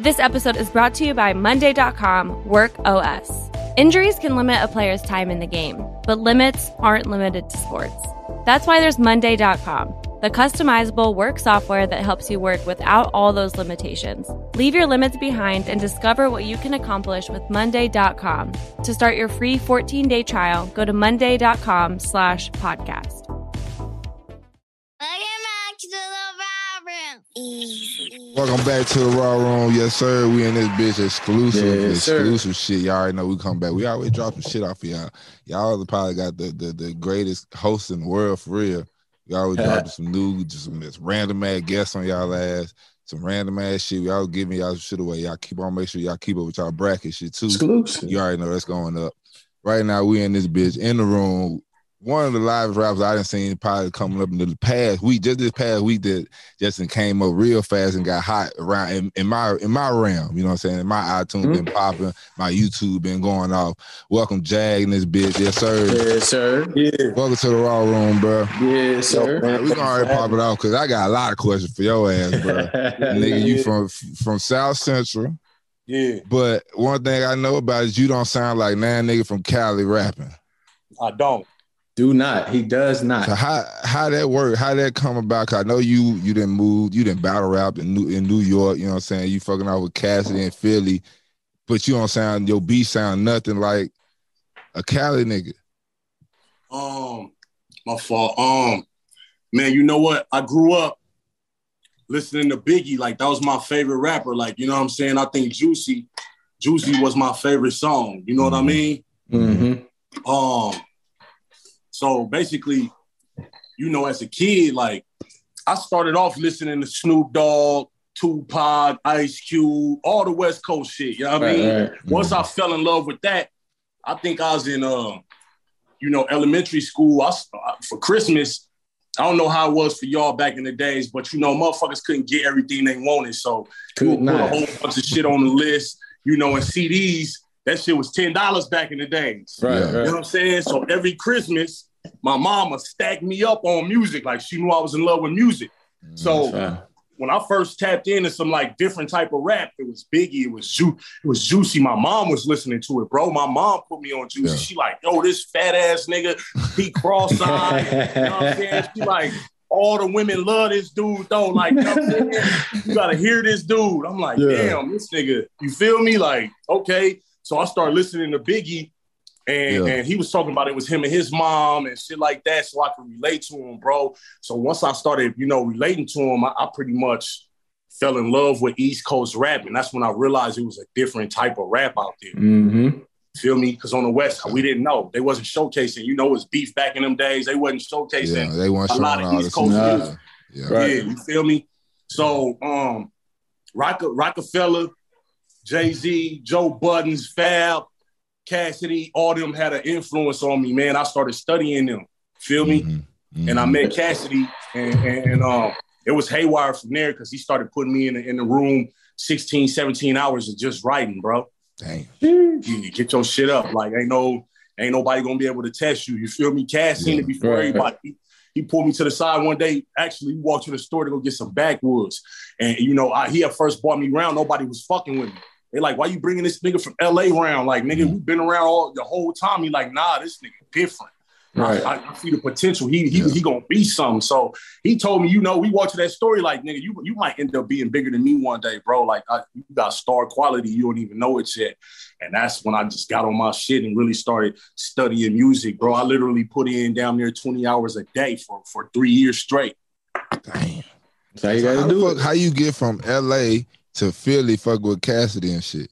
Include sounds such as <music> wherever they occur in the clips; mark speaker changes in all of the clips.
Speaker 1: This episode is brought to you by Monday.com Work OS. Injuries can limit a player's time in the game, but limits aren't limited to sports. That's why there's Monday.com, the customizable work software that helps you work without all those limitations. Leave your limits behind and discover what you can accomplish with Monday.com. To start your free 14-day trial, go to Monday.com slash podcast.
Speaker 2: Welcome back to the Raw Room. Yes, sir. We in this bitch exclusive,
Speaker 3: Yes, sir.
Speaker 2: exclusive shit. Y'all already know we come back. We always drop some shit off of y'all. Y'all probably got the, the the greatest host in the world for real. We always <laughs> dropping some new, just some random ass guests on y'all ass, some random ass shit. We always giving y'all some shit away. Y'all keep on make sure y'all keep up with y'all bracket shit too.
Speaker 3: Exclusive.
Speaker 2: You already know that's going up. Right now, we in this bitch in the room. One of the live rappers I didn't seen probably coming up in the past week, just this past week that Justin came up real fast and got hot around in, in my in my realm. You know what I'm saying? In my iTunes
Speaker 3: Mhm.
Speaker 2: been popping, my YouTube been going off. Welcome Jag in this bitch, yes sir.
Speaker 3: Yes, sir. Yeah.
Speaker 2: Welcome to the Raw Room, bro.
Speaker 3: Yes, sir.
Speaker 2: Man, we gonna already pop it off because I got a lot of questions for your ass, bro. <laughs> Nigga, you from from South Central.
Speaker 4: Yeah,
Speaker 2: But one thing I know about is you don't sound like nine nigga from Cali rapping.
Speaker 4: I don't.
Speaker 3: Do not. He does not.
Speaker 2: So how how that work? How that come about? 'Cause I know you you didn't move, you didn't battle rap in New in New York. You know what I'm saying? You fucking out with Cassidy and Philly, but you don't sound your beat sound nothing like a Cali nigga.
Speaker 4: Um, my fault. Um, man, you know what? I grew up listening to Biggie. Like that was my favorite rapper. Like you know what I'm saying? I think Juicy, Juicy was my favorite song. You know what I mean?
Speaker 3: Mm-hmm.
Speaker 4: Um, so basically, you know, as a kid, like I started off listening to Snoop Dogg, Tupac, Ice Cube, all the West Coast shit. You know what I mean?
Speaker 3: Right, right.
Speaker 4: Once I fell in love with that, I think I was in, uh, you know, elementary school. I, uh, for Christmas, I don't know how it was for y'all back in the days, but you know, motherfuckers couldn't get everything they wanted. So you
Speaker 3: Could
Speaker 4: would put a whole bunch of shit on the list, you know, and CDs. That shit was ten dollars back in the days.
Speaker 3: Right,
Speaker 2: Yeah.
Speaker 4: You know what I'm saying? So every Christmas, my mama stacked me up on music. Like she knew I was in love with music. Mm, so
Speaker 3: Fine.
Speaker 4: when I first tapped into some like different type of rap, it was Biggie, it was Ju- it was Juicy. My mom was listening to it, bro. My mom put me on Juicy.
Speaker 2: Yeah.
Speaker 4: She like, yo, this fat ass nigga, he cross-eyed. you know what I'm saying? <laughs> She like, all the women love this dude, though. Like, you know? You gotta hear this dude. I'm like,
Speaker 3: Yeah.
Speaker 4: damn, this nigga, you feel me? Like, okay. So I started listening to Biggie, and,
Speaker 2: Yeah.
Speaker 4: and he was talking about it was him and his mom and shit like that, so I could relate to him, bro. So once I started, you know, relating to him, I, I pretty much fell in love with East Coast rap, and that's when I realized it was a different type of rap out there.
Speaker 3: Mm-hmm.
Speaker 4: Feel me? Because on the West, we didn't know they wasn't showcasing. You know, it was beef back in them days. They wasn't
Speaker 2: Yeah,
Speaker 4: showcasing.
Speaker 2: they want
Speaker 4: a
Speaker 2: showing
Speaker 4: lot of
Speaker 2: all
Speaker 4: East
Speaker 2: this.
Speaker 4: Coast
Speaker 2: Yeah.
Speaker 4: music.
Speaker 2: Yeah.
Speaker 3: Right.
Speaker 4: Yeah, you feel me? So, um, Rock- Rockefeller, Jay Z, Joe Budden, Fab, Cassidy, all them had an influence on me, man. I started studying them. Feel me?
Speaker 2: Mhm.
Speaker 4: And I met Cassidy, and, and, and, um, it was haywire from there because he started putting me in the, in the room 16, 17 hours of just writing, bro.
Speaker 2: Damn.
Speaker 4: You get your shit up. Like, ain't no, ain't nobody gonna be able to test you. You feel me? Cass seen
Speaker 2: Yeah.
Speaker 4: it before
Speaker 3: Right.
Speaker 4: everybody. He, he pulled me to the side one day. Actually, we walked to the store to go get some backwoods. And you know, I, he at first brought me around. Nobody was fucking with me. They like, why you bringing this nigga from LA around? Like, nigga,
Speaker 2: Mm-hmm.
Speaker 4: we been around all the whole time. He like, nah, this nigga different.
Speaker 3: Right.
Speaker 4: I, I see the potential. He he,
Speaker 2: Yeah.
Speaker 4: he gonna be something. So he told me, you know, we walked to that story like, nigga, you you might end up being bigger than me one day, bro. Like I, you got star quality, you don't even know it yet. And that's when I just got on my shit and really started studying music, bro. I literally put in down there 20 hours a day for for three years straight.
Speaker 2: Damn.
Speaker 3: That's how you gotta
Speaker 2: the
Speaker 3: do
Speaker 2: fuck,
Speaker 3: it.
Speaker 2: how you get from LA to Philly fuck with Cassidy and shit?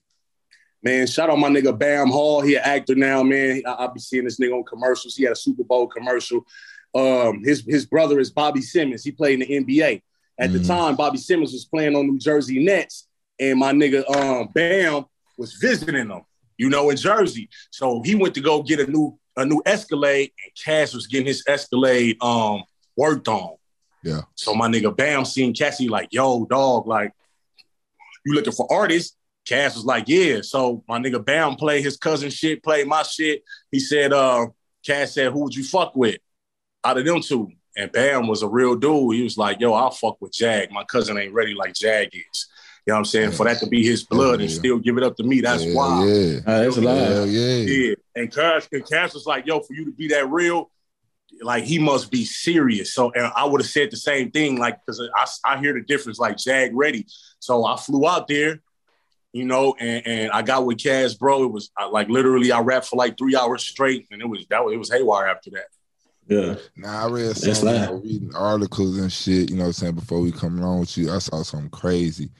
Speaker 4: Man, shout out my nigga Bam Hall. He an actor now, man. I, I be seeing this nigga on commercials. He had a Super Bowl commercial. Um, his his brother is Bobby Simmons. He played in the NBA. At
Speaker 2: Mhm.
Speaker 4: the time, Bobby Simmons was playing on New Jersey Nets, and my nigga um, Bam was visiting them, you know, in Jersey. So he went to go get a new a new Escalade, and Cass was getting his Escalade um, worked on.
Speaker 2: Yeah.
Speaker 4: So my nigga Bam seen Cassie like, yo, dog, like, you looking for artists? Cass was like, yeah. So my nigga Bam played his cousin shit, played my shit. He said, uh, Cass said, who would you fuck with out of them two? And Bam was a real dude. He was like, yo, I'll fuck with Jag. My cousin ain't ready like Jag is. You know what I'm saying? For that to be his blood and
Speaker 2: Yeah.
Speaker 4: still give it up to me, that's
Speaker 2: yeah,
Speaker 4: wild.
Speaker 2: Yeah.
Speaker 3: Uh, that's a
Speaker 2: Hell
Speaker 3: lot.
Speaker 2: yeah.
Speaker 4: Yeah. And Cash, and Cash was like, yo, for you to be that real, like he must be serious. So and I would have said the same thing, like, because I, I hear the difference, like Jag ready. So I flew out there, you know, and, and I got with Cash, bro. It was I, like literally I rapped for like three hours straight, and it was that was, it was haywire after that.
Speaker 3: Yeah.
Speaker 2: Nah, I read
Speaker 3: That's
Speaker 2: some, you know, reading articles and shit, you know what I'm saying, before we come along with you. I saw something crazy.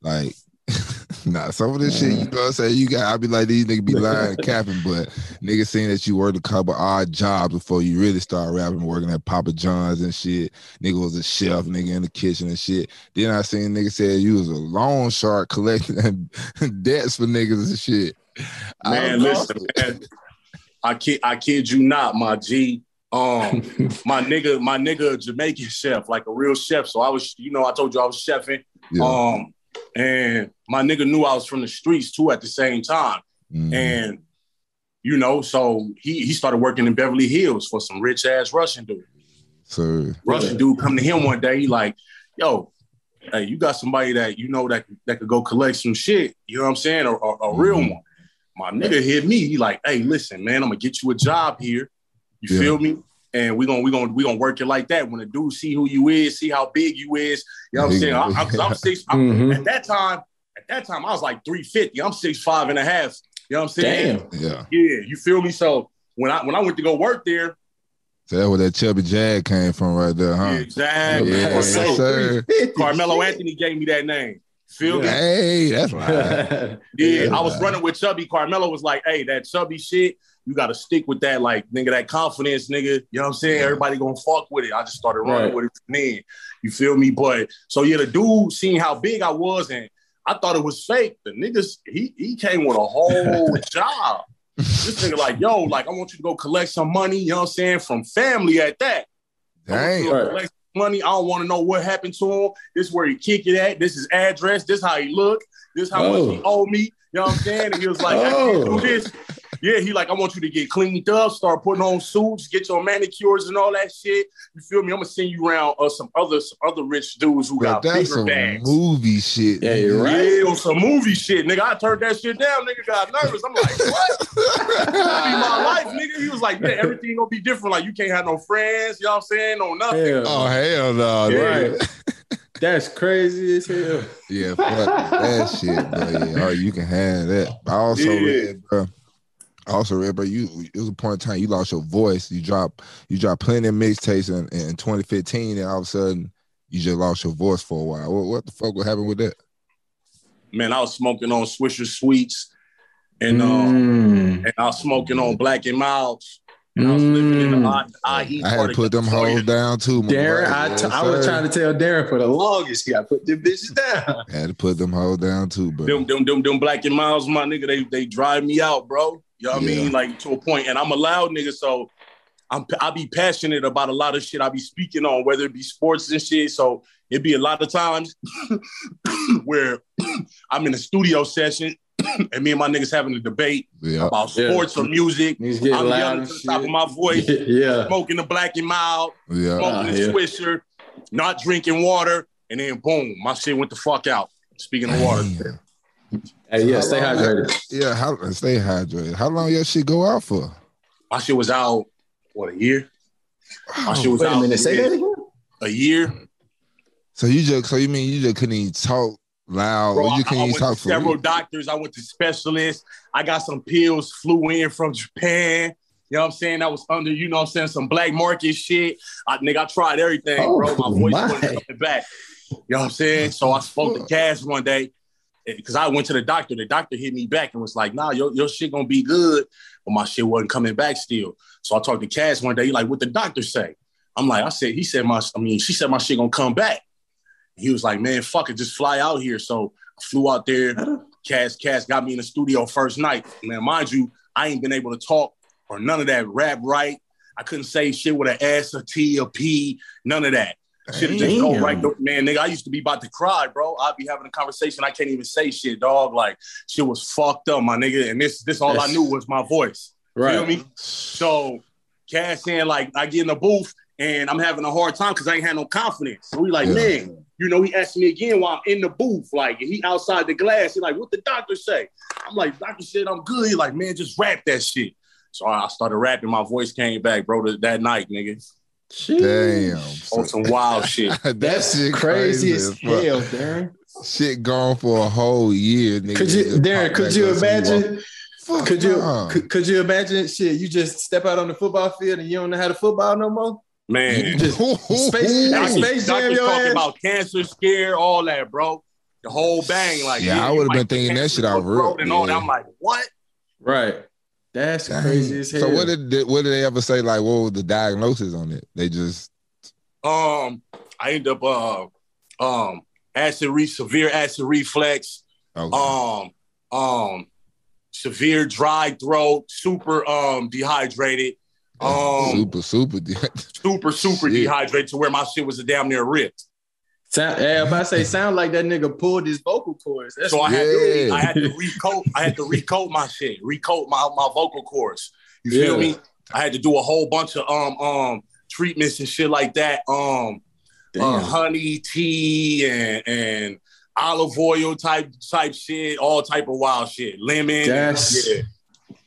Speaker 2: Like, <laughs> nah, some of this shit, you know what I'm saying? You got, I be like, these niggas be <laughs> lying capping, but niggas saying that you worked a couple odd jobs before you really start rapping, working at Papa John's and shit. Nigga was a chef, nigga in the kitchen and shit. Then I seen nigga said you was a loan shark collecting <laughs> debts for niggas and shit.
Speaker 4: Man,
Speaker 2: don't
Speaker 4: listen, man. I kid I kid you not, my G. Um, my nigga, my nigga, Jamaican chef, like a real chef. So I was, you know, I told you I was chefing.
Speaker 2: Yeah.
Speaker 4: Um, and my nigga knew I was from the streets too at the same time.
Speaker 2: Mhm.
Speaker 4: And you know, so he he started working in Beverly Hills for some rich ass Russian dude.
Speaker 2: so
Speaker 4: Russian dude come to him one day, he like, yo, hey, you got somebody that you know that that could go collect some shit. You know what I'm saying? Or or- a real
Speaker 2: Mhm.
Speaker 4: one. My nigga hit me. He like, hey, listen, man, I'm gonna get you a job here. You
Speaker 2: Yeah.
Speaker 4: feel me? And we gonna we gonna we gonna work it like that. When a dude see who you is, see how big you is. You know what I'm saying? I, I, 'cause I'm six. I'm,
Speaker 3: Mhm.
Speaker 4: At that time, at that time, I was like 350. I'm six five and a half. You know what I'm saying?
Speaker 3: Damn.
Speaker 2: yeah.
Speaker 4: Yeah, you feel me? So when I when I went to go work there,
Speaker 2: So that's where that chubby jag came from right there, huh?
Speaker 4: exactly.
Speaker 2: Yeah,
Speaker 4: Carmelo,
Speaker 2: yes, sir.
Speaker 4: Carmelo Anthony gave me that name. Feel me?
Speaker 2: Hey, that's <laughs> right.
Speaker 4: Yeah,
Speaker 2: Yeah.
Speaker 4: I was running with Chubby. Carmelo was like, hey, that Chubby shit, you got to stick with that, like, nigga, that confidence, nigga. You know what I'm saying?
Speaker 2: Yeah.
Speaker 4: Everybody gonna fuck with it. I just started running
Speaker 3: Right.
Speaker 4: with it then. You feel me? But so yeah, the dude seeing how big I was and I thought it was fake. The niggas, he he came with a whole <laughs> job. This nigga like, yo, like, I want you to go collect some money, you know what I'm saying, from family at that. I want you to
Speaker 2: Dang.
Speaker 3: Right.
Speaker 4: collect some money. I don't want to know what happened to him. This where he kick it at. This is address. This how he look. This how much he
Speaker 3: Oh.
Speaker 4: owe me. You know what I'm saying? And he was like, I can't
Speaker 3: Oh.
Speaker 4: do this. Yeah, he like, I want you to get cleaned up, start putting on suits, get your manicures and all that shit. You feel me? I'm gonna send you around uh, some other some other rich dudes who
Speaker 2: But
Speaker 4: got
Speaker 2: that's
Speaker 4: bigger
Speaker 2: some
Speaker 4: bags.
Speaker 2: movie shit.
Speaker 3: Yeah, you're right.
Speaker 4: Yeah, on some movie shit, nigga. I turned that shit down. Nigga got nervous. I'm like, what? <laughs> That be my life, nigga. He was like, yeah, everything gonna be different. Like, you can't have no friends. You know what I'm saying? No nothing.
Speaker 3: Hell.
Speaker 2: Oh hell no!
Speaker 4: Yeah.
Speaker 3: Right. <laughs> That's crazy as hell.
Speaker 2: Yeah, fuck that shit, bro. Yeah, oh, you can have that. I also
Speaker 4: Yeah.
Speaker 2: read, bro. I also read, bro. You it was a point in time you lost your voice. You dropped you dropped plenty of mixtapes in, in 2015, and all of a sudden you just lost your voice for a while. What, what the fuck would happen with that?
Speaker 4: Man, I was smoking on Swisher Sweets, and um,
Speaker 3: Mm.
Speaker 4: and I was smoking on Black and Milds, and I was living in the
Speaker 3: Mm.
Speaker 4: I- IE
Speaker 2: I had to put them
Speaker 4: California.
Speaker 2: hoes down too. my
Speaker 3: Darren,
Speaker 2: boy.
Speaker 3: I,
Speaker 2: Yes,
Speaker 3: t- I was trying to tell Darren for the longest. You got put them bitches down.
Speaker 2: I had to put them hoes down too, bro.
Speaker 4: Them, them, them, them Black and Milds, my nigga, they they drive me out, bro. You know what I mean? Like to a point, and I'm a loud nigga, so I'm I be passionate about a lot of shit I be speaking on, whether it be sports and shit. So it be a lot of times <coughs> where <coughs> I'm in a studio session <coughs> and me and my niggas having a debate
Speaker 2: yeah,
Speaker 4: about
Speaker 3: Yeah.
Speaker 4: sports or music.
Speaker 3: He's getting
Speaker 4: I'm
Speaker 3: loud
Speaker 4: yelling to the
Speaker 3: shit.
Speaker 4: top of my voice, <laughs>
Speaker 3: yeah.
Speaker 4: smoking the black and mild,
Speaker 2: yeah.
Speaker 4: smoking
Speaker 3: Ah,
Speaker 4: the
Speaker 3: yeah.
Speaker 4: swisher, not drinking water, and then boom, my shit went the fuck out. Speaking of water,
Speaker 2: Damn.
Speaker 3: Hey, yeah, stay hydrated.
Speaker 2: Yeah, how stay hydrated. How long your shit go out for?
Speaker 4: my shit was out what a year. My oh, shit was
Speaker 3: Wait a
Speaker 4: out
Speaker 3: minute, say that again.
Speaker 4: a year.
Speaker 2: So you just so you mean you just couldn't even talk loud
Speaker 4: Bro,
Speaker 2: or
Speaker 4: I,
Speaker 2: you
Speaker 4: I
Speaker 2: couldn't
Speaker 4: went
Speaker 2: even talk for
Speaker 4: several
Speaker 2: real?
Speaker 4: doctors. I went to specialists. I got some pills, flew in from Japan. You know what I'm saying? I was under, you know what I'm saying, some black market shit. I, nigga, I tried everything,
Speaker 3: Oh,
Speaker 4: bro. My oh voice
Speaker 3: my.
Speaker 4: wasn't coming back. You know what I'm saying? So I spoke to Cass one day because I went to the doctor. The doctor hit me back and was like, nah, your, your shit gonna be good. But my shit wasn't coming back still. So I talked to Cass one day, like, what the doctor say? I'm like, I said, he said my, I mean, she said my shit gonna come back. He was like, man, fuck it, just fly out here. So I flew out there. Cass, Cass got me in the studio first night. Man, mind you, I ain't been able to talk or none of that rap right. I couldn't say shit with an S, a T, a P, none of that. Should have just go right there. Man, nigga, I used to be about to cry, bro. I'd be having a conversation. I can't even say shit, dog. Like, shit was fucked up, my nigga. And this, this all I knew was my voice. Feel
Speaker 3: Right.
Speaker 4: me? So Cass saying like I get in the booth and I'm having a hard time because I ain't had no confidence. So we like,
Speaker 2: Yeah.
Speaker 4: man, you know, he asked me again while I'm in the booth, like he outside the glass. He like, what the doctor say? I'm like, doctor said I'm good. He like, man, just rap that shit. So I started rapping. My voice came back, bro, that night, nigga.
Speaker 2: Damn.
Speaker 4: On some wild <laughs> shit.
Speaker 2: that
Speaker 5: That's
Speaker 2: shit
Speaker 5: crazy,
Speaker 2: as
Speaker 5: as
Speaker 2: fuck.
Speaker 5: hell, Darren.
Speaker 2: Shit gone for a whole year, nigga.
Speaker 5: Could you, Darren? Could you
Speaker 2: up, so walk-
Speaker 5: imagine?
Speaker 2: Fuck
Speaker 5: Could you
Speaker 2: nah.
Speaker 5: could, could you imagine shit? You just step out on the football field and you don't know how to football no more.
Speaker 4: Man,
Speaker 5: You just <laughs> Space-
Speaker 4: Doctor,
Speaker 5: Space Jam your
Speaker 4: talking
Speaker 5: ass?
Speaker 4: about cancer scare, all that, bro. The whole bang, like
Speaker 2: Yeah, I would've been thinking that shit out
Speaker 4: in
Speaker 2: real-
Speaker 4: throat and all that. I'm like, what?
Speaker 5: right. That's
Speaker 2: Dang.
Speaker 5: crazy as hell.
Speaker 2: So what did they, what did they ever say? Like, what was the diagnosis on it? They just
Speaker 4: Um, I end up uh um acid re severe acid reflex,
Speaker 2: okay.
Speaker 4: um um severe dry throat, super um dehydrated, um
Speaker 2: super super. <laughs>
Speaker 4: super super
Speaker 2: Shit.
Speaker 4: dehydrated to where my shit was a damn near ripped.
Speaker 5: Sound, yeah, if I say <laughs> sound like that nigga pulled his vocal cords. That's
Speaker 4: So I had to
Speaker 2: Yeah.
Speaker 4: I had to recoat I had to recoat my shit, recoat my my vocal cords. You feel
Speaker 5: Yeah.
Speaker 4: me? I had to do a whole bunch of um um treatments and shit like that. Um uh, honey tea and and olive oil type type shit, all type of wild shit. Lemon.
Speaker 5: That's-
Speaker 4: yeah.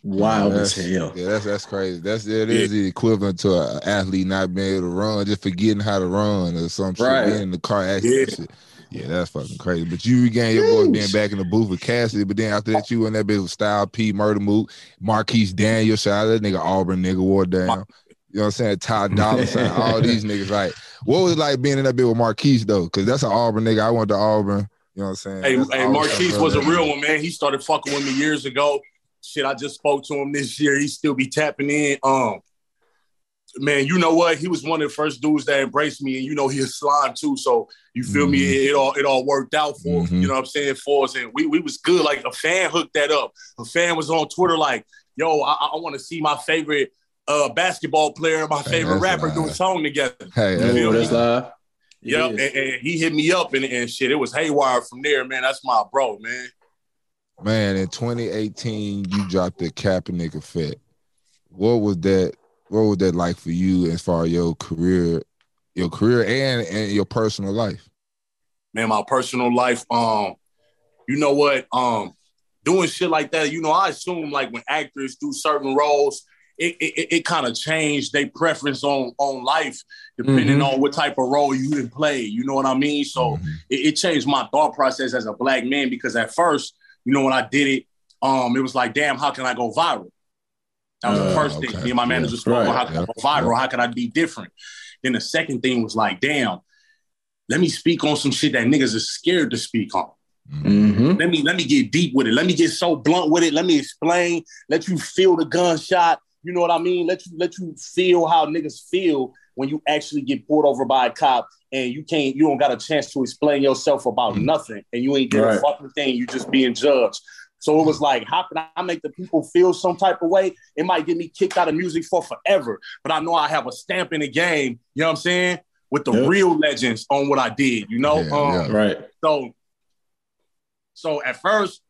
Speaker 5: Wild as hell.
Speaker 2: Yeah, that's that's crazy. That's it is the equivalent to an athlete not being able to run, just forgetting how to run or some shit,
Speaker 5: Right.
Speaker 2: being in the car accident.
Speaker 4: Yeah.
Speaker 2: Shit. Yeah, that's fucking crazy. But you regain your voice being back in the booth with Cassidy, but then after that, you in that bitch with Styles P, Murder Mook, Marquis Daniel, shout out that nigga Auburn nigga wore down. You know what I'm saying? Ty Dolla <laughs> Sign, all these niggas. Like, what was it like being in that bit with Marquis though? Because that's an Auburn nigga. I went to Auburn. You know what I'm saying?
Speaker 4: Hey,
Speaker 2: That's
Speaker 4: hey,
Speaker 2: Marquis
Speaker 4: was a real one, man. He started fucking with me years ago. Shit, I just spoke to him this year. He still be tapping in. Um, man, you know what? He was one of the first dudes that embraced me, and you know he is slime too. So you feel me?
Speaker 2: Mhm.
Speaker 4: It, all it all worked out for
Speaker 2: Mhm.
Speaker 4: you know what I'm saying for us, and we we was good. Like a fan hooked that up. A fan was on Twitter like, "Yo, I, I want to see my favorite uh basketball player, and my
Speaker 2: Hey,
Speaker 4: favorite rapper do a song together."
Speaker 2: Hey,
Speaker 4: You feel me?
Speaker 5: that's live.
Speaker 4: Yep, and, and he hit me up and, and shit. It was haywire from there, man. That's my bro, man.
Speaker 2: Man, in 2018, you dropped the Kaepernick effect. What was that? What was that like for you as far as your career, your career and and your personal life?
Speaker 4: man, my personal life. Um, you know what? Um, doing shit like that. You know, I assume like when actors do certain roles, it it, it kind of changed their preference on on life depending
Speaker 5: Mhm.
Speaker 4: on what type of role you did play. You know what I mean? So
Speaker 2: Mhm.
Speaker 4: it, it changed my thought process as a black man because at first, you know, when I did it, um, it was like, damn, how can I go viral? That was the
Speaker 5: Uh,
Speaker 4: first
Speaker 2: okay.
Speaker 4: thing. Me and my
Speaker 2: Yeah.
Speaker 4: manager spoke on
Speaker 5: Right.
Speaker 4: how can I go viral? How can I be different? Then the second thing was like, damn, let me speak on some shit that niggas are scared to speak on.
Speaker 5: Mm-hmm.
Speaker 4: Let me let me get deep with it. Let me get so blunt with it. Let me explain. Let you feel the gunshot. You know what I mean? Let you let you feel how niggas feel when you actually get pulled over by a cop and you can't you don't got a chance to explain yourself about
Speaker 2: Mhm.
Speaker 4: nothing and you ain't did
Speaker 5: Right.
Speaker 4: a fucking thing. You just being judged. So it was like, how can I make the people feel some type of way? It might get me kicked out of music for forever, but I know I have a stamp in the game. You know what I'm saying? With the
Speaker 5: Yep.
Speaker 4: real legends on what I did. You know.
Speaker 2: Yeah,
Speaker 4: um,
Speaker 2: yeah.
Speaker 5: Right.
Speaker 4: so, so at first,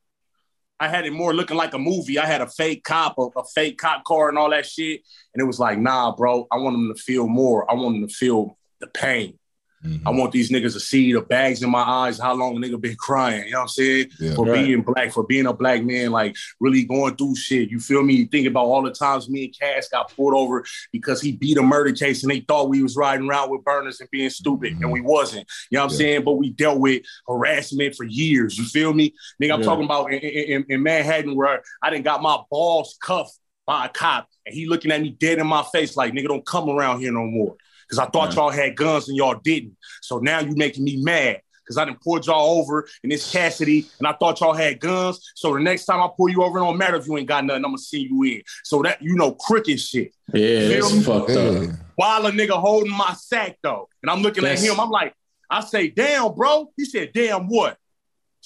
Speaker 4: I had it more looking like a movie. I had a fake cop, a, a fake cop car, and all that shit. And it was like, nah, bro. I want them to feel more. I want them to feel the pain.
Speaker 2: Mhm.
Speaker 4: I want these niggas to see the bags in my eyes, how long a nigga been crying. You know what I'm saying?
Speaker 2: Yeah.
Speaker 4: For
Speaker 5: Right.
Speaker 4: being black, for being a black man, like really going through shit. You feel me? Think about all the times me and Cass got pulled over because he beat a murder case and they thought we was riding around with burners and being stupid, and we wasn't. You know what I'm
Speaker 2: Yeah.
Speaker 4: saying? But we dealt with harassment for years. You feel me? Nigga, I'm
Speaker 5: Yeah.
Speaker 4: talking about in, in, in Manhattan where I didn't got my balls cuffed by a cop and he looking at me dead in my face like, nigga, don't come around here no more. Cause I thought
Speaker 5: Yeah.
Speaker 4: y'all had guns and y'all didn't. So now you making me mad. Cause I didn't pulled y'all over in this Cassidy and I thought y'all had guns. So the next time I pull you over, it don't matter if you ain't got nothing, I'm gonna see you in. So that you know, crooked shit.
Speaker 5: Yeah,
Speaker 4: Feel
Speaker 5: that's
Speaker 4: me?
Speaker 5: fucked up.
Speaker 4: While a nigga holding my sack though. And I'm looking
Speaker 5: That's-
Speaker 4: at him, I'm like, I say, damn, bro. He said, damn what?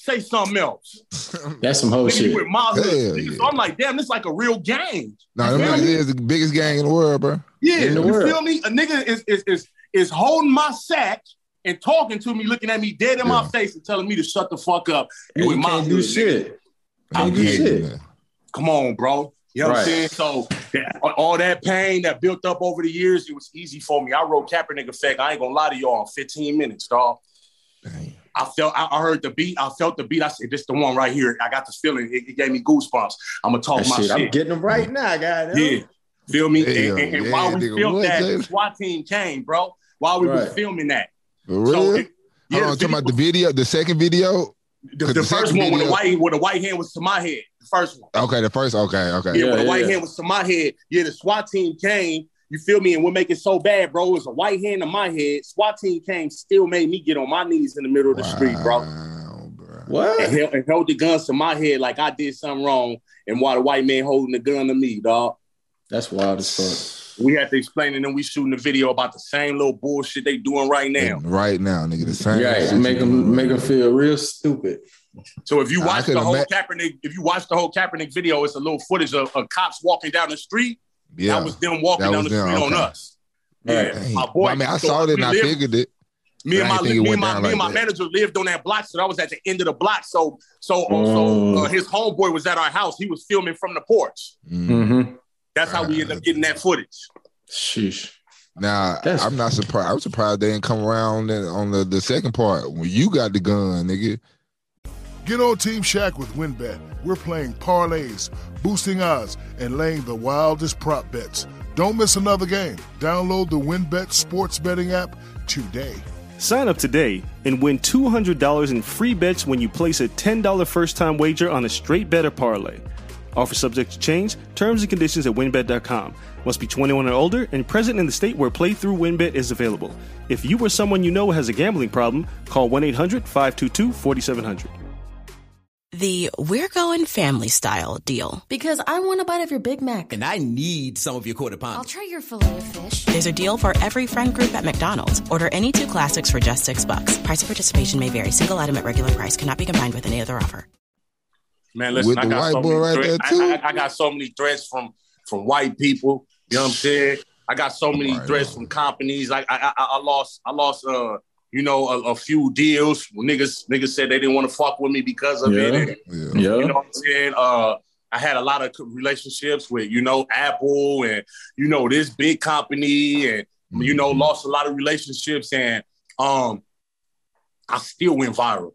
Speaker 4: Say something else. <laughs>
Speaker 5: That's some whole
Speaker 4: Nigga,
Speaker 5: shit.
Speaker 4: with my hood.
Speaker 2: Hell
Speaker 4: nigga.
Speaker 2: yeah.
Speaker 4: So I'm like, damn, this is like a real gang.
Speaker 2: No,
Speaker 4: You
Speaker 2: them
Speaker 4: feel
Speaker 2: niggas
Speaker 4: me?
Speaker 2: is the biggest gang in the world, bro.
Speaker 4: Yeah,
Speaker 5: In the
Speaker 4: you
Speaker 5: world.
Speaker 4: feel me? A nigga is is is is holding my sack and talking to me, looking at me dead in my face and telling me to shut the fuck up. You
Speaker 5: And
Speaker 4: in
Speaker 5: you
Speaker 4: my
Speaker 5: can't do
Speaker 4: hood, nigga.
Speaker 5: shit.
Speaker 4: I'm
Speaker 5: Can't do shit.
Speaker 4: Come on, bro. You know what I'm saying? So that, all that pain that built up over the years, it was easy for me. I wrote Kaepernick effect. I ain't gonna lie to y'all in 15 minutes, dog. I felt, I, heard the beat. I felt the beat. I said, "This the one right here." I got this feeling. It, it gave me goosebumps. I'm gonna talk
Speaker 5: That
Speaker 4: my
Speaker 5: shit,
Speaker 4: shit.
Speaker 5: I'm getting them right now, guys.
Speaker 4: Yeah. Feel me?
Speaker 2: Damn,
Speaker 4: and, and- and
Speaker 2: yeah,
Speaker 4: while we filmed
Speaker 2: what,
Speaker 4: that, the SWAT team came, bro. While we was
Speaker 5: Right.
Speaker 4: filming that.
Speaker 2: For
Speaker 4: So
Speaker 2: real?
Speaker 4: it- yeah,
Speaker 2: Hold on, talking about the
Speaker 4: video-
Speaker 2: the second video.
Speaker 4: the, the
Speaker 2: the
Speaker 4: first one with the
Speaker 2: video-
Speaker 4: white with the white hand was to my head. The first one.
Speaker 2: Okay, the first. Okay, okay.
Speaker 4: Yeah,
Speaker 5: Yeah,
Speaker 4: when the
Speaker 5: yeah,
Speaker 4: white hand was to my head. Yeah, the SWAT team came. You feel me? And we're making so bad, bro. It was a white hand to my head. SWAT team came, still made me get on my knees in the middle of the street, bro.
Speaker 2: Wow, bro.
Speaker 4: And
Speaker 5: What?
Speaker 4: held, and held the guns to my head like I did something wrong. And while the white man holding the gun to me, dog.
Speaker 5: That's wild as fuck.
Speaker 4: We had to explain, and then we shooting the video about the same little bullshit they doing right now.
Speaker 2: Right now, nigga, the same.
Speaker 5: Right, make them make them feel real stupid.
Speaker 4: So if you watch
Speaker 2: could
Speaker 4: the whole
Speaker 2: ima-
Speaker 4: Kaepernick, if you watch the whole Kaepernick video, it's a little footage of, of cops walking down the street.
Speaker 2: Yeah.
Speaker 4: That was them walking
Speaker 2: That
Speaker 4: down the
Speaker 2: them,
Speaker 4: street on us. Yeah,
Speaker 2: Dang.
Speaker 4: my boy.
Speaker 2: Well, I mean, I
Speaker 4: so
Speaker 2: saw it and
Speaker 4: we
Speaker 2: I
Speaker 4: lived-
Speaker 2: figured it.
Speaker 4: Me and my
Speaker 2: didn't think it
Speaker 4: me and my,
Speaker 2: down
Speaker 4: me and my manager lived on that block, so I was at the end of the block. So so
Speaker 5: Mm.
Speaker 4: so uh, his homeboy was at our house. He was filming from the porch.
Speaker 2: Mm.
Speaker 5: Mm-hmm.
Speaker 4: That's how we ended up getting that footage.
Speaker 5: Sheesh.
Speaker 2: Now,
Speaker 5: That's-
Speaker 2: I'm not surprised. I'm surprised they didn't come around on the, the second part when you got the gun, nigga.
Speaker 6: Get on Team Shaq with WynnBET. We're playing parlays, boosting odds, and laying the wildest prop bets. Don't miss another game. Download the WynnBET sports betting app today.
Speaker 7: Sign up today and win $200 in free bets when you place a $10 first time wager on a straight better parlay. Offer subject to change, terms and conditions at wynnbet.com. Must be 21 or older and present in the state where playthrough WynnBET is available. If you or someone you know has a gambling problem, call 1 800 522 4700.
Speaker 8: The We're Going Family Style deal.
Speaker 9: Because I want a bite of your Big Mac.
Speaker 10: And I need some of your quarter pound.
Speaker 9: I'll try your filet of fish.
Speaker 8: There's a deal for every friend group at McDonald's. Order any two classics for just six bucks. Price of participation may vary. Single item at regular price cannot be combined with any other offer.
Speaker 4: Man, listen,
Speaker 2: With
Speaker 4: I
Speaker 2: the
Speaker 4: got
Speaker 2: white
Speaker 4: so
Speaker 2: boy
Speaker 4: many
Speaker 2: right
Speaker 4: threats.
Speaker 2: there, too.
Speaker 4: I, I, I got so many threats from from white people. You know what I'm saying? I got so many
Speaker 2: Right
Speaker 4: threats
Speaker 2: on.
Speaker 4: from companies. Like I, I, I lost, I lost, uh, you know, a, a few deals. Niggas, niggas said they didn't want to fuck with me because of
Speaker 5: Yeah.
Speaker 4: it. And,
Speaker 2: Yeah.
Speaker 5: Yeah.
Speaker 4: you know what I'm saying? Uh, I had a lot of relationships with, you know, Apple and you know this big company, and you know,
Speaker 2: Mhm.
Speaker 4: lost a lot of relationships, and um, I still went viral.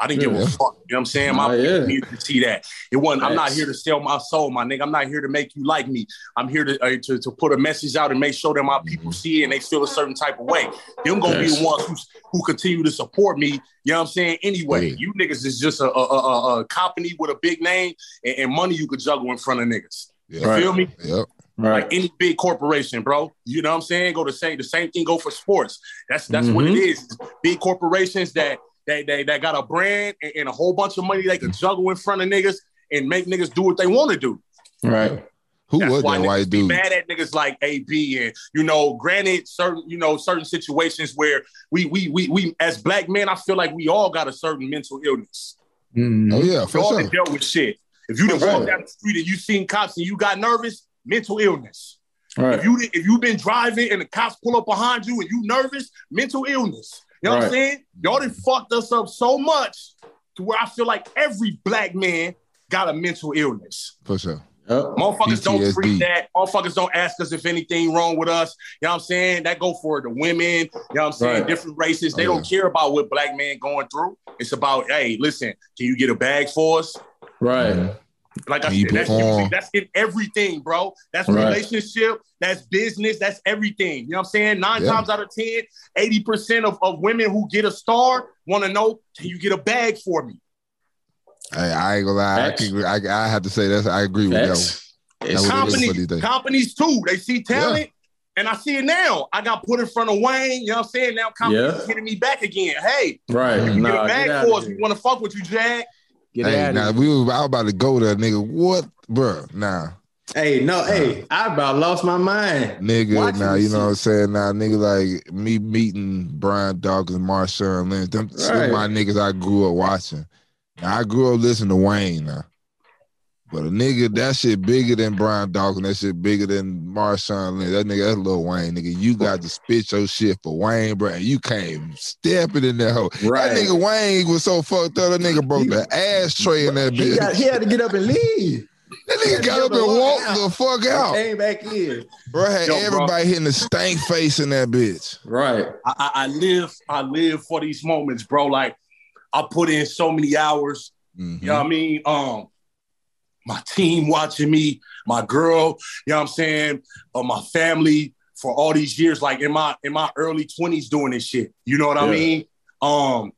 Speaker 4: I didn't give
Speaker 2: Yeah.
Speaker 4: a fuck. You know what I'm saying? My
Speaker 5: Oh, yeah.
Speaker 4: people needed to see that. It wasn't. I'm not here to sell my soul, my nigga. I'm not here to make you like me. I'm here to uh, to, to put a message out and make sure that my people see it and they feel a certain type of way. Them gonna be the ones who, who continue to support me. You know what I'm saying? Anyway,
Speaker 2: Yeah.
Speaker 4: you niggas is just a, a, a, a company with a big name and, and money you could juggle in front of niggas.
Speaker 2: Yeah.
Speaker 4: You
Speaker 5: Right.
Speaker 4: feel me?
Speaker 2: Yep.
Speaker 5: Right.
Speaker 4: Like any big corporation, bro. You know what I'm saying? Go the same. The same thing go for sports. That's that's what it
Speaker 5: Mhm.
Speaker 4: is. Big corporations that they they, that got a brand and, and a whole bunch of money they can juggle in front of niggas and make niggas do what they want to do.
Speaker 5: Right.
Speaker 2: Who
Speaker 4: That's
Speaker 2: was
Speaker 4: why
Speaker 2: that
Speaker 4: niggas
Speaker 2: white
Speaker 4: be mad at niggas like AB and you know, granted, certain you know certain situations where we we we we as black men, I feel like we all got a certain mental illness.
Speaker 5: Mhm.
Speaker 2: Oh yeah,
Speaker 4: We
Speaker 2: for
Speaker 4: all
Speaker 2: sure.
Speaker 4: done dealt with shit. If you done
Speaker 5: Right.
Speaker 4: walked down the street and you seen cops and you got nervous, mental illness.
Speaker 5: Right.
Speaker 4: If you if you've been driving and the cops pull up behind you and you nervous, mental illness. You know what I'm saying? Y'all done fucked us up so much to where I feel like every black man got a mental illness.
Speaker 2: For sure.
Speaker 5: Yep.
Speaker 4: Motherfuckers don't treat that. Motherfuckers don't ask us if anything wrong with us. You know what I'm saying? That go for the women. You know what I'm saying?
Speaker 5: Right.
Speaker 4: Different races. They
Speaker 2: Oh,
Speaker 4: don't care about what black man going through. It's about, hey, listen, can you get a bag for us?
Speaker 5: Right.
Speaker 4: Like I said, that's,
Speaker 2: perform?
Speaker 4: that's in everything, bro. That's
Speaker 5: Right.
Speaker 4: relationship, that's business, that's everything. You know what I'm saying? Nine
Speaker 2: Yeah.
Speaker 4: times out of 10, 80% of, of women who get a star want to know, can you get a bag for me?
Speaker 2: Hey, I ain't gonna lie. I, can, I, I have to say that I agree with that.
Speaker 5: Facts.
Speaker 2: That
Speaker 5: It's
Speaker 4: companies,
Speaker 2: you
Speaker 4: companies too. They see talent, and I see it now. I got put in front of Wayne. You know what I'm saying? Now companies
Speaker 5: Yeah.
Speaker 4: are hitting me back again. Hey,
Speaker 5: right.
Speaker 4: you get
Speaker 5: Nah,
Speaker 4: a bag
Speaker 5: get
Speaker 4: for us.
Speaker 5: of
Speaker 4: We want to fuck with you, Jag.
Speaker 5: Get
Speaker 2: Hey,
Speaker 5: out
Speaker 2: now
Speaker 5: of
Speaker 2: we was I was about to go there, nigga. What, bro? Nah,
Speaker 5: Hey, no, hey, I about lost my mind.
Speaker 2: nigga.
Speaker 5: Watching
Speaker 2: now
Speaker 5: this
Speaker 2: you know what I'm saying. Now, nigga, like me meeting Brian Dawkins, Marshawn Lynch. Them, them
Speaker 5: Right.
Speaker 2: my niggas I grew up watching. Now I grew up listening to Wayne now. But a nigga, that shit bigger than Brian Dawkins. That shit bigger than Marshawn Lynch. That nigga, that's Lil Wayne, nigga. You got to spit your shit for Wayne, bro. And you came stepping in that hole.
Speaker 5: Right.
Speaker 2: That nigga Wayne was so fucked up. That nigga broke the ashtray in that
Speaker 5: He,
Speaker 2: bitch.
Speaker 5: got, he had to get up and leave.
Speaker 2: that nigga got up and walked the fuck out.
Speaker 5: Came back in.
Speaker 2: Bro had
Speaker 4: Yo, bro.
Speaker 2: everybody hitting the stank face in that bitch.
Speaker 5: Right.
Speaker 4: I, I, I live, I live for these moments, bro. Like I put in so many hours.
Speaker 2: Mhm.
Speaker 4: You know what I mean? Um, my team watching me, my girl, you know what I'm saying? Uh, my family for all these years, like in my in my early 20s doing this shit. You know what I mean? Um,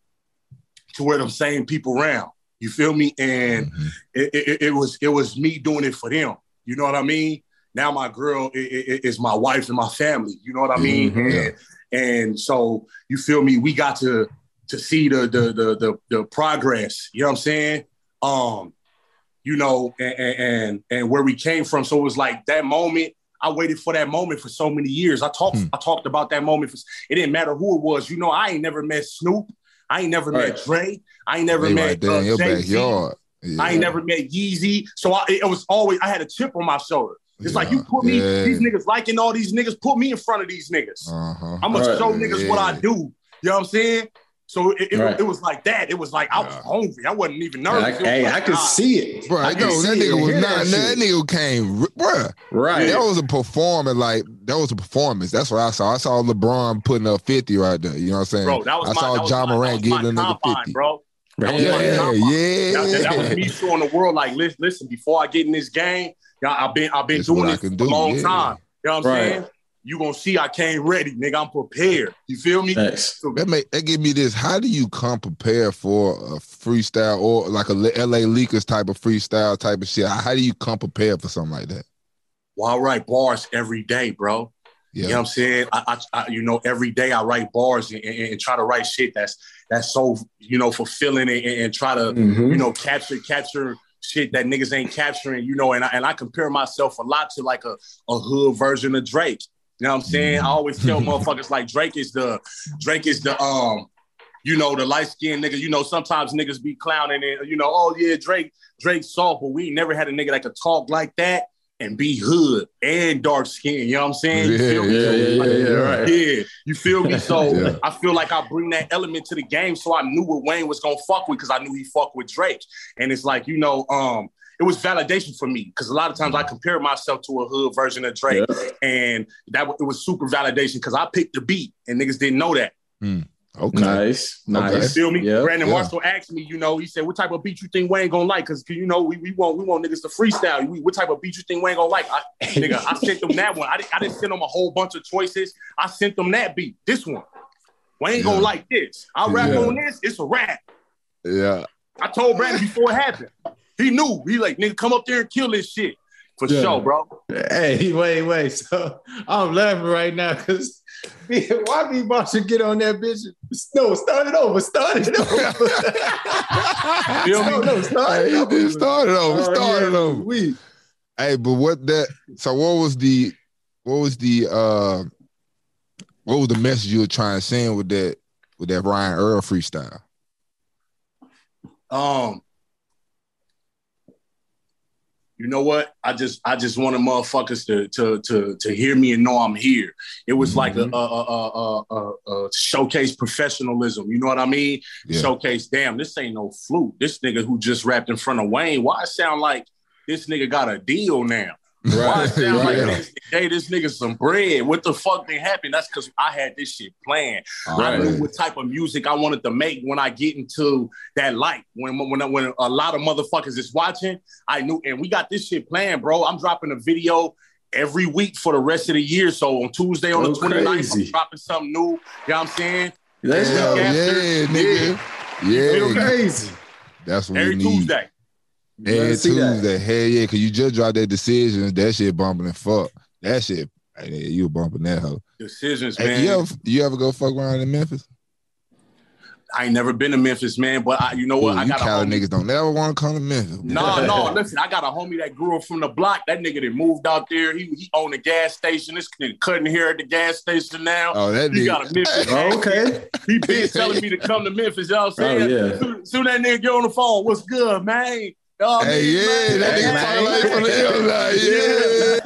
Speaker 4: to where them same people around. You feel me? And
Speaker 2: Mhm.
Speaker 4: it, it, it was it was me doing it for them. You know what I mean? Now my girl is my wife and my family. You know what I mean?
Speaker 5: Mhm.
Speaker 4: And, and so you feel me? We got to to see the the the the, the progress. You know what I'm saying? Um, you know, and, and and where we came from. So it was like that moment. I waited for that moment for so many years. I talked
Speaker 2: Hmm.
Speaker 4: I talked about that moment. For, it didn't matter who it was. You know, I ain't never met Snoop. I ain't never
Speaker 5: Right.
Speaker 4: met Dre. I ain't never
Speaker 2: They
Speaker 4: met
Speaker 2: right there
Speaker 4: uh,
Speaker 2: in your
Speaker 4: Jay-Z.
Speaker 2: backyard. Yeah.
Speaker 4: I ain't never met Yeezy. So I, it was always, I had a chip on my shoulder. It's like, you put me,
Speaker 2: yeah.
Speaker 4: these niggas liking all these niggas, put me in front of these niggas.
Speaker 2: Uh-huh.
Speaker 4: I'm going to
Speaker 5: Right.
Speaker 4: show niggas what I do. You know what I'm saying? So it, it,
Speaker 5: Right.
Speaker 4: it was like that. It was like, I was hungry. I wasn't even nervous. It was
Speaker 5: hey,
Speaker 4: like,
Speaker 5: I could
Speaker 4: nah.
Speaker 5: see it.
Speaker 2: Bro,
Speaker 5: I
Speaker 2: no, that
Speaker 5: see it
Speaker 2: nigga was not.
Speaker 5: that
Speaker 2: That, nigga came, bro.
Speaker 5: Right.
Speaker 2: That was a performance. Like that was a performance. That's what I saw. I saw LeBron putting up fifty right there. You know what I'm saying?
Speaker 4: Bro, that was
Speaker 2: I
Speaker 4: my,
Speaker 2: saw
Speaker 4: that
Speaker 2: John
Speaker 4: my,
Speaker 2: Morant
Speaker 4: that was
Speaker 2: giving a nigga
Speaker 4: combine,
Speaker 2: fifty.
Speaker 4: bro. That was
Speaker 2: Yeah,
Speaker 4: my
Speaker 2: yeah,
Speaker 4: combine. That, that was me showing the world, like, listen, listen before I get in this game, y'all, I've been, I've been
Speaker 2: This
Speaker 4: doing
Speaker 2: what
Speaker 4: this
Speaker 2: can
Speaker 4: for a long
Speaker 2: yeah.
Speaker 4: time. You know what I'm
Speaker 5: Right.
Speaker 4: saying? You gonna see I came ready, nigga. I'm prepared. You feel me?
Speaker 5: Thanks.
Speaker 2: That make that give me this. How do you come prepared for a freestyle or like a LA Leakers type of freestyle type of shit? How do you come prepared for something like that?
Speaker 4: Well, I write bars every day, bro.
Speaker 2: Yeah.
Speaker 4: You know what I'm saying? I, I, I you know, every day I write bars and, and, and try to write shit that's that's so you know fulfilling and, and, and try to
Speaker 5: Mhm.
Speaker 4: you know capture capture shit that niggas ain't capturing. You know, and I, and I compare myself a lot to like a a hood version of Drake. You know what I'm saying? I always tell motherfuckers like Drake is the Drake is the um you know the light skinned nigga. You know sometimes niggas be clowning and you know oh yeah Drake Drake's soft, but we never had a nigga that could talk like that and be hood and dark skin. You know what I'm saying? You
Speaker 2: Yeah,
Speaker 4: feel me?
Speaker 5: Yeah, yeah, yeah, yeah, right.
Speaker 4: Yeah, you feel me? So <laughs>
Speaker 2: Yeah.
Speaker 4: I feel like I bring that element to the game, so I knew what Wayne was gonna fuck with because I knew he fucked with Drake, and it's like you know, um, it was validation for me because a lot of times I compare myself to a hood version of Drake, and that it was super validation because I picked the beat and niggas didn't know that. Hmm.
Speaker 2: Okay.
Speaker 5: Nice.
Speaker 4: You feel me?
Speaker 5: Yeah.
Speaker 4: Brandon
Speaker 2: Yeah.
Speaker 4: Marshall asked me, you know, he said, "What type of beat you think Wayne gonna like?" Because you know, we, we want we want niggas to freestyle. We, what type of beat you think Wayne gonna like? I, <laughs> nigga, I sent them that one. I, didn't- I didn't send them a whole bunch of choices. I sent them that beat. This one. Wayne
Speaker 2: Yeah.
Speaker 4: gonna like this. I rap
Speaker 2: Yeah.
Speaker 4: on this. It's a rap.
Speaker 2: Yeah.
Speaker 4: I told Brandon before it happened. He knew. He like, nigga, come up there and kill this shit for
Speaker 5: Yeah.
Speaker 4: sure, bro.
Speaker 5: Hey, wait, wait. <laughs> So I'm laughing right now because <laughs> why be about to get on that bitch? No, start it over. Start it over. <laughs>
Speaker 4: Feel me?
Speaker 5: no, no, start
Speaker 2: Hey,
Speaker 5: it over.
Speaker 2: did start it over. Start it
Speaker 5: yeah,
Speaker 2: over.
Speaker 5: We
Speaker 2: Hey, but what that? So what was the? What was the? uh What was the message you were trying to send with that? With that Ryan Earl freestyle?
Speaker 4: Um, you know what? I just I just wanted motherfuckers to to to to hear me and know I'm here. It was like mm-hmm. a, a, a, a, a, showcase professionalism. You know what I mean?
Speaker 2: Yeah.
Speaker 4: Showcase. Damn, this ain't no flute. This nigga who just rapped in front of Wayne. Why sound like this nigga got a deal now? Why it sound like
Speaker 2: Yeah.
Speaker 4: niggas this nigga some bread? What the fuck did happen? That's because I had this shit planned. Oh,
Speaker 2: I
Speaker 4: knew what type of music I wanted to make when I get into that light. When when when a lot of motherfuckers is watching, I knew, and we got this shit planned, bro. I'm dropping a video every week for the rest of the year. So on Tuesday on
Speaker 5: Go
Speaker 4: the 29th,
Speaker 5: crazy.
Speaker 4: I'm dropping something new. You know what I'm saying?
Speaker 5: let's
Speaker 2: Hell
Speaker 5: go.
Speaker 4: Yeah.
Speaker 2: yeah, nigga.
Speaker 4: feel
Speaker 2: Yeah,
Speaker 4: me?
Speaker 5: Crazy.
Speaker 2: that's what
Speaker 4: Every
Speaker 2: we need.
Speaker 4: Tuesday.
Speaker 2: Every
Speaker 5: Let's see that.
Speaker 2: Tuesday, hell yeah, cause you just dropped that decision. That shit bumping and fuck. That shit, hey, you bumping that hoe.
Speaker 4: Decisions,
Speaker 2: Hey,
Speaker 4: man.
Speaker 2: you ever you ever go fuck around in Memphis?
Speaker 4: I ain't never been to Memphis, man, but I, you know what?
Speaker 2: Ooh,
Speaker 4: I
Speaker 2: you
Speaker 4: got a
Speaker 2: Cali
Speaker 4: homie.
Speaker 2: niggas don't never want to come to Memphis.
Speaker 4: No, no, <laughs> listen, I got a homie that grew up from the block. That nigga that moved out there. He, he owned a gas station. This nigga cutting hair at the gas station now.
Speaker 2: Oh, that
Speaker 4: he
Speaker 2: nigga.
Speaker 4: got a Memphis. <laughs>
Speaker 5: Oh, okay.
Speaker 4: He been telling me to <laughs> come to Memphis. You know what I'm oh, saying?
Speaker 5: Oh, yeah.
Speaker 4: Soon, soon that nigga get on the phone. What's good, man? Oh,
Speaker 2: Hey, yeah, that nigga talking like from the inside. Yeah.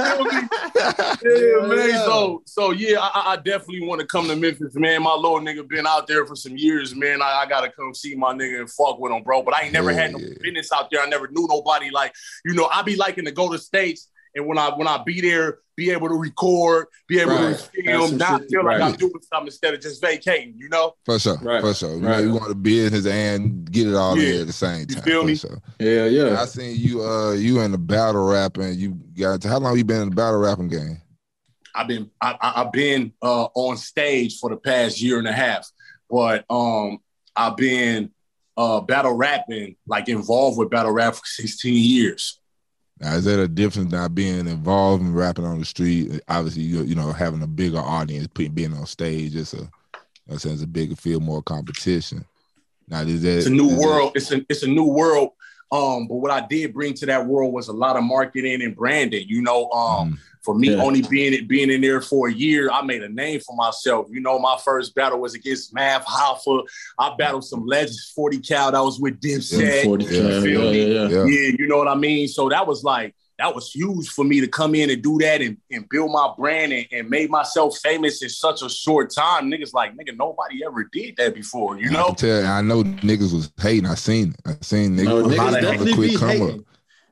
Speaker 4: yeah, man. So, so yeah, I, I- I definitely want to come to Memphis, man. My little nigga been out there for some years, man. I, I gotta come see my nigga and fuck with him, bro. But I ain't never
Speaker 2: Yeah,
Speaker 4: had no
Speaker 2: yeah.
Speaker 4: business out there. I never knew nobody. Like, you know, I be liking to go to states and when I when I be there, be able to record, be able
Speaker 5: Right.
Speaker 4: to
Speaker 5: Have
Speaker 4: film,
Speaker 5: some
Speaker 4: not
Speaker 5: shit-
Speaker 4: feel like
Speaker 5: right.
Speaker 4: I'm doing something instead of just vacating. You know?
Speaker 2: For sure,
Speaker 5: Right.
Speaker 2: for sure. You, know,
Speaker 5: Right.
Speaker 2: you want the business and get it all
Speaker 4: Yeah.
Speaker 2: in at the same
Speaker 4: You
Speaker 2: time.
Speaker 4: feel me?
Speaker 2: sure.
Speaker 5: Yeah, yeah.
Speaker 2: I seen you. Uh, you in the battle rapping. You got how long you been in the battle rapping game?
Speaker 4: I've been I, I, I've been uh, on stage for the past year and a half, but um, I've been uh, battle rapping, like involved with battle rap for 16 years.
Speaker 2: Now, is that a difference not being involved in rapping on the street? Obviously, you you know having a bigger audience, putting being on stage, it's a, you know what I'm saying, it's a bigger feel, more competition. Now, is that
Speaker 4: It's a new
Speaker 2: is that-
Speaker 4: world. It's a it's a new world. Um, but what I did bring to that world was a lot of marketing and branding. You know, um,
Speaker 2: Mm.
Speaker 4: for me
Speaker 5: Yeah.
Speaker 4: only being it being in there for a year, I made a name for myself. You know, my first battle was against Math Hoffa. I battled some legends, 40 cal that was with Dipset.
Speaker 5: 40
Speaker 2: Yeah,
Speaker 5: yeah,
Speaker 4: feel
Speaker 5: yeah,
Speaker 4: me?
Speaker 5: yeah,
Speaker 2: Yeah.
Speaker 4: Yeah, you know what I mean? So that was like that was huge for me to come in and do that and, and build my brand and, and made myself famous in such a short time. Niggas like, nigga, nobody ever did that before, you know?
Speaker 2: can tell. I know niggas was hating. I seen it. I seen niggas,
Speaker 5: No,
Speaker 2: was
Speaker 5: niggas
Speaker 2: hating on
Speaker 5: definitely
Speaker 2: the quick come
Speaker 5: hating.
Speaker 2: up.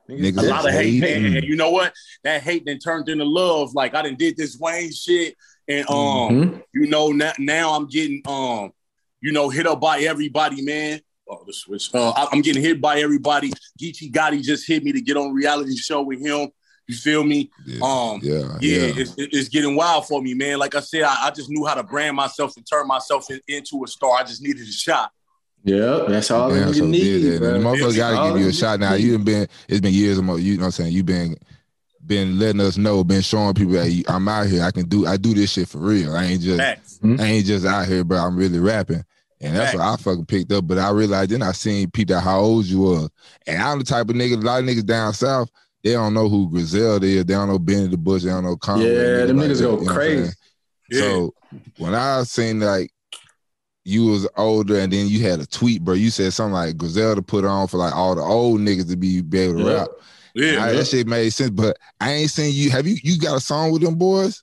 Speaker 5: Niggas
Speaker 2: Niggas
Speaker 4: a lot of hate,
Speaker 2: hating.
Speaker 4: and, and you know what? That hate then turned into love. Like I done did this Wayne shit, and um,
Speaker 5: Mhm.
Speaker 4: you know now, now I'm getting um, you know, hit up by everybody, man. Oh, the switch. Uh, I- I'm getting hit by everybody. Geechi Gotti just hit me to get on reality show with him. You feel me?
Speaker 2: Yeah,
Speaker 4: Um,
Speaker 2: yeah,
Speaker 4: yeah,
Speaker 2: yeah.
Speaker 4: It's, it's getting wild for me, man. Like I said, I, I just knew how to brand myself and turn myself in- into a star. I just needed a shot.
Speaker 5: Yeah, that's all
Speaker 2: Damn,
Speaker 5: you
Speaker 2: so
Speaker 5: need,
Speaker 2: did that.
Speaker 5: bro.
Speaker 2: The motherfucker gotta give you a shot. Now you done been it's been years of mo- you know what I'm saying, you've been been letting us know, been showing people that you- I'm out here. I can do I do this shit for real. I ain't just
Speaker 4: Facts.
Speaker 2: I ain't just out here, bro. I'm really rapping. And that's what I fucking picked up. But I realized then I seen Peter how old you was. And I'm the type of nigga, a lot of niggas down south, they don't know who Griselda is. They don't know Benny the Butcher. They don't know Conway.
Speaker 5: Yeah, them
Speaker 2: like
Speaker 5: niggas
Speaker 2: that,
Speaker 5: go
Speaker 2: you know
Speaker 5: crazy.
Speaker 4: Yeah.
Speaker 2: So when I seen like you was older and then you had a tweet, bro, you said something like Griselda put on for like all the old niggas to be, be able to
Speaker 5: Yeah.
Speaker 2: rap.
Speaker 4: yeah,
Speaker 2: I- that shit made sense. But I ain't seen you. Have you you got a song with them boys?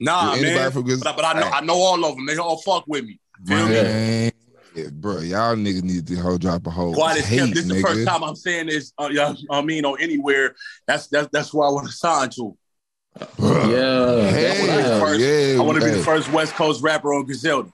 Speaker 4: nah, man. But, but I know I know all of them. They all fuck with me. Feel me?
Speaker 2: Man, yeah, bro, y'all niggas need to whole drop a whole
Speaker 4: Quiet as
Speaker 2: hate,
Speaker 4: kept. This is the first time I'm saying this. Uh, yeah, I mean, or anywhere. That's that's that's where I want to sign to.
Speaker 2: Bruh.
Speaker 5: Yeah,
Speaker 2: Hey,
Speaker 5: yeah,
Speaker 4: first-
Speaker 2: yeah,
Speaker 4: I want to be the first West Coast rapper on Griselda.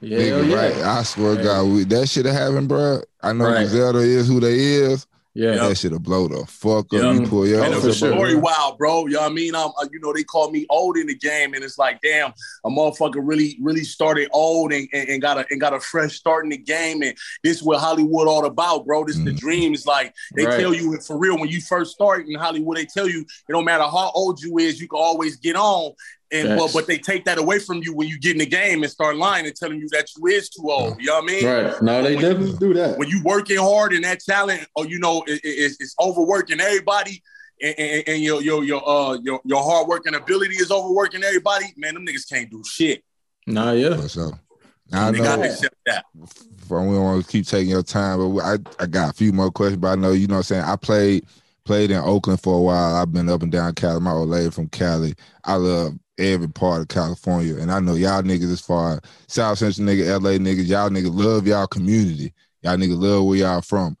Speaker 5: yeah,
Speaker 2: nigga,
Speaker 5: yeah.
Speaker 2: right? I swear, to God, we, that shit have happened, bro. I know
Speaker 5: Right.
Speaker 2: Griselda is who they is.
Speaker 5: Yeah.
Speaker 2: That shit'll blow the fuck up.
Speaker 4: Yeah.
Speaker 2: You pull your
Speaker 4: and
Speaker 5: Oh,
Speaker 4: it's
Speaker 5: for
Speaker 4: a
Speaker 5: sure.
Speaker 4: story wild, bro. You know what I mean? I'm, uh, you know, they call me old in the game, and it's like, damn, a motherfucker really, really started old and, and, and got a and got a fresh start in the game. And this is what Hollywood all about, bro. This is the dream. It's like they
Speaker 5: Right.
Speaker 4: tell you for real when you first start in Hollywood, they tell you it don't matter how old you is, you can always get on. And but,
Speaker 5: Facts.
Speaker 4: but they take that away from you when you get in the game and start lying and telling you that you is too old. You know what I mean?
Speaker 5: Right. No, they
Speaker 4: When-
Speaker 5: definitely do that.
Speaker 4: when you working hard and that talent, or you know, it, it- it's, it's overworking everybody, and, and, and your your your uh your your hard working ability is overworking everybody. Man, them niggas can't do shit.
Speaker 5: Nah, yeah.
Speaker 2: For sure. I
Speaker 4: they gotta
Speaker 2: know.
Speaker 4: accept that.
Speaker 2: For we don't want to keep taking your time, but I I got a few more questions. But I know you know what I'm saying. I played played in Oakland for a while. I've been up and down Cali. My old lady from Cali. I love every part of California, and I know y'all niggas as far as South Central nigga, LA niggas. Y'all niggas love y'all community. Y'all niggas love where y'all from.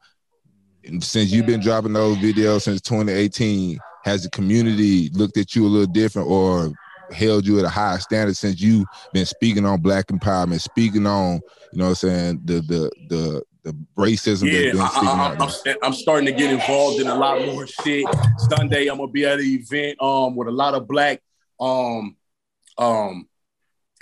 Speaker 2: And since you've been dropping those videos since 2018, has the community looked at you a little different or held you at a higher standard since you been speaking on black empowerment, speaking on, you know what I'm saying, the the the the racism
Speaker 4: Yeah,
Speaker 2: been
Speaker 4: I,
Speaker 2: speaking
Speaker 4: I,
Speaker 2: out
Speaker 4: I'm. I'm starting to get involved in a lot more shit. Sunday, I'm gonna be at an event um with a lot of black um um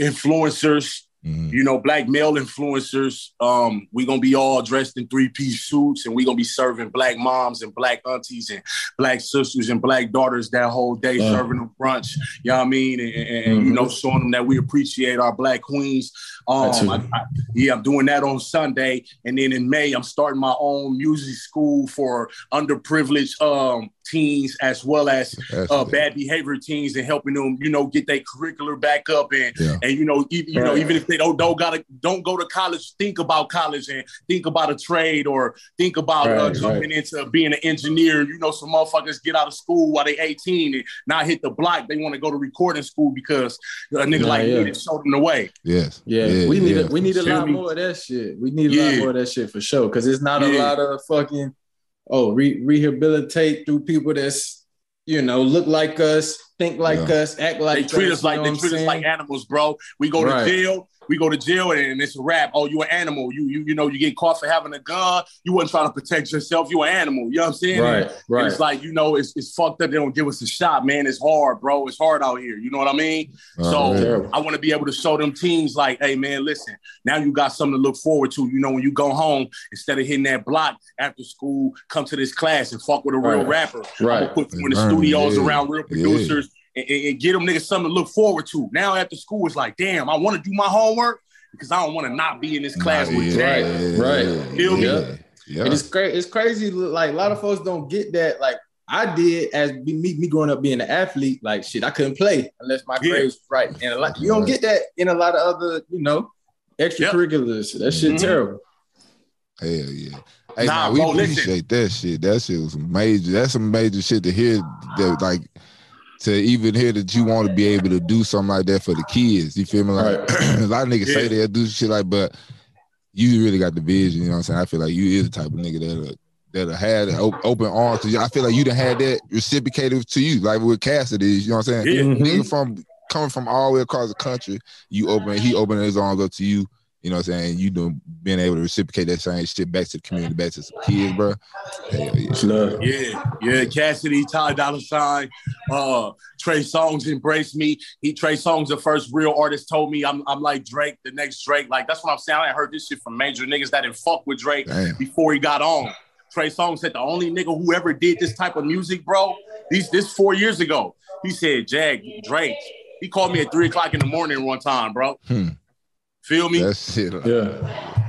Speaker 4: influencers
Speaker 2: Mhm.
Speaker 4: you know, black male influencers. Um, we gonna be all dressed in three piece suits, and we gonna be serving black moms and black aunties and black sisters and black daughters that whole day,
Speaker 5: Yeah.
Speaker 4: serving them brunch. You know what I mean? And, and- and, you know, showing them that we appreciate our black queens. Um, I, I, yeah, I'm doing that on Sunday, and then in May, I'm starting my own music school for underprivileged um, teens as well as uh, bad behavior teens and helping them, you know, get their curricular back up and
Speaker 2: Yeah.
Speaker 4: and you know, even, you know, even if they don't don't gotta don't go to college, think about college and think about a trade or think about uh,
Speaker 5: Right,
Speaker 4: jumping into being an engineer. You know, some motherfuckers get out of school while they 18 and not hit the block. They want to go to recording school because a nigga
Speaker 5: Nah,
Speaker 4: like
Speaker 5: yeah.
Speaker 4: me that showed them the way.
Speaker 2: Yes.
Speaker 5: Yeah, we need
Speaker 2: yeah.
Speaker 5: a, we need a lot more of that shit. We need a lot more of that shit for sure. Cause it's not a lot of fucking oh re- rehabilitate through people that's you know, look like us, think like
Speaker 2: Yeah.
Speaker 5: us, act like
Speaker 4: They treat
Speaker 5: us,
Speaker 4: us like
Speaker 5: you know
Speaker 4: they
Speaker 5: what I'm
Speaker 4: treat us like animals, bro. We go to jail. We go to jail and it's a rap. Oh, you an animal. You you you know you get caught for having a gun. You wasn't trying to protect yourself. You an animal. You know what I'm saying?
Speaker 5: Right,
Speaker 4: And
Speaker 5: right.
Speaker 4: It's like you know it's it's fucked up. They don't give us a shot, man. It's hard, bro. It's hard out here. You know what I mean?
Speaker 2: Oh,
Speaker 4: so
Speaker 2: yeah.
Speaker 4: I want to be able to show them teams like, hey man, listen. Now you got something to look forward to. You know when you go home instead of hitting that block after school, come to this class and fuck with a real
Speaker 5: Right.
Speaker 4: rapper.
Speaker 5: Right.
Speaker 4: I'm put you in the studios
Speaker 2: yeah.
Speaker 4: around real producers and, and- and get them niggas something to look forward to. Now after school, it's like, damn, I want to do my homework because I don't want to not be in this class
Speaker 2: Nah,
Speaker 4: with
Speaker 2: yeah,
Speaker 4: Jack.
Speaker 2: yeah,
Speaker 5: Right.
Speaker 2: yeah,
Speaker 4: Feel me?
Speaker 2: Yeah. yeah.
Speaker 5: And it's crazy. It's crazy. Like a lot of folks don't get that. Like I did as me, me me growing up being an athlete. Like shit, I couldn't play unless my
Speaker 4: Yeah.
Speaker 5: grades was right. And a lot, you don't get that in a lot of other, you know, extracurriculars. That shit
Speaker 4: Mhm.
Speaker 5: terrible.
Speaker 2: Hell yeah. Hey,
Speaker 4: Nah,
Speaker 2: nah, we
Speaker 4: bro, listen.
Speaker 2: appreciate that shit. That shit was major. That's some major shit to hear. That like to even hear that you want to be able to do something like that for the kids. You feel me? Like <clears throat> a lot of niggas say
Speaker 4: Yeah.
Speaker 2: they'll do shit like, but you really got the vision. You know what I'm saying? I feel like you is the type of nigga that'll that'll have the op- open arms. 'Cause I feel like you done had that reciprocated to you, like with Cassidy. You know what I'm saying?
Speaker 4: Yeah.
Speaker 5: Mhm.
Speaker 2: Nigga from coming from all the way across the country, you open he opening his arms up to you. You know what I'm saying? You done being able to reciprocate that same shit back to the community, back to some kids, bro. Hell yeah.
Speaker 5: Love.
Speaker 4: Yeah, yeah. Cassidy, Ty Dolla Sign, uh, Trey Songz embraced me. He Trey Songz, the first real artist, told me I'm I'm like Drake, the next Drake. Like that's what I'm saying. I heard this shit from major niggas that didn't fuck with Drake
Speaker 2: Damn.
Speaker 4: before he got on. Trey Songz said the only nigga who ever did this type of music, bro. These this four years ago. He said, Jag, Drake. He called me at three o'clock in the morning one time, bro.
Speaker 2: Hmm.
Speaker 4: Feel me?
Speaker 2: That shit.
Speaker 5: Yeah.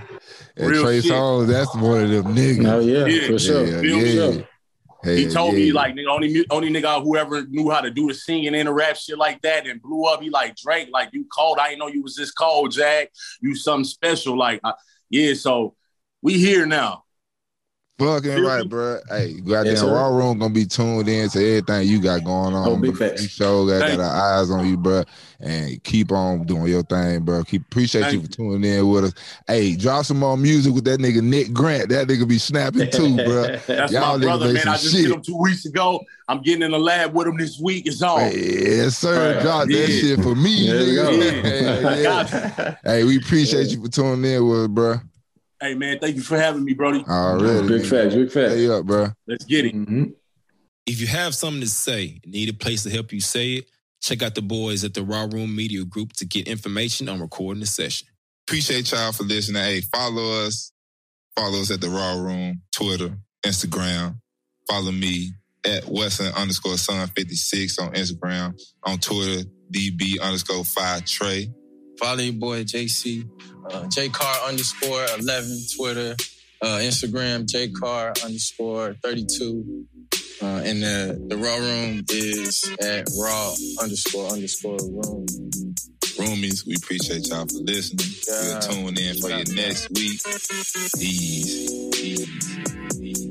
Speaker 2: And
Speaker 4: real
Speaker 2: Trey
Speaker 4: shit.
Speaker 2: Songz, that's one of them niggas.
Speaker 5: Oh yeah,
Speaker 4: Yeah.
Speaker 5: for sure.
Speaker 2: Yeah,
Speaker 4: Feel me?
Speaker 2: yeah.
Speaker 4: he
Speaker 2: Hell
Speaker 4: told me like nigga, only only nigga who ever knew how to do the singing and the rap shit like that and blew up. He like Drake, like you cold. I didn't know you was this cold, Jack. You something special. Like I, yeah, so we here now.
Speaker 2: Fucking right, bro. Hey, goddamn
Speaker 5: Yes, sir.
Speaker 2: Raw Room gonna be tuned in to everything you got going on.
Speaker 5: Oh, big
Speaker 2: bro.
Speaker 5: facts.
Speaker 2: We sure got,
Speaker 4: Thank
Speaker 2: got our eyes on you, bro. And keep on doing your thing, bro. Keep appreciate
Speaker 4: Thank
Speaker 2: you for tuning in with us. Hey, drop some more music with that nigga Nick Grant. That nigga be snapping too, <laughs> bro.
Speaker 4: That's
Speaker 2: Y'all
Speaker 4: my brother, man. I just
Speaker 2: shit.
Speaker 4: did him two weeks ago. I'm getting in the lab with him this week. It's on.
Speaker 2: Hey, yes, sir.
Speaker 5: Right.
Speaker 2: Drop that shit for me,
Speaker 5: There we go.
Speaker 2: nigga. Hey, yeah. Hey, we appreciate you for tuning in with us, bro.
Speaker 4: Hey man, thank you for having me, Brody.
Speaker 2: Already.
Speaker 5: Big
Speaker 2: nigga.
Speaker 5: facts, big facts.
Speaker 2: Hey up, bro.
Speaker 4: Let's get it.
Speaker 5: Mhm.
Speaker 10: If you have something to say, need a place to help you say it, check out the boys at the Raw Room Media Group to get information on recording the session.
Speaker 2: Appreciate y'all for listening. Hey, follow us. Follow us at the Raw Room, Twitter, Instagram. Follow me at Wesson underscore Son 56 on Instagram. On Twitter, DB underscore 5 Trey.
Speaker 10: Follow your boy JC, uh, JCar underscore 11, Twitter, uh, Instagram, JCar underscore 32. Uh, and the, the Raw Room is at Raw underscore underscore room.
Speaker 2: Roomies, we appreciate y'all for listening.
Speaker 10: Yeah.
Speaker 2: We'll tune in for you next week. Ease, ease, ease.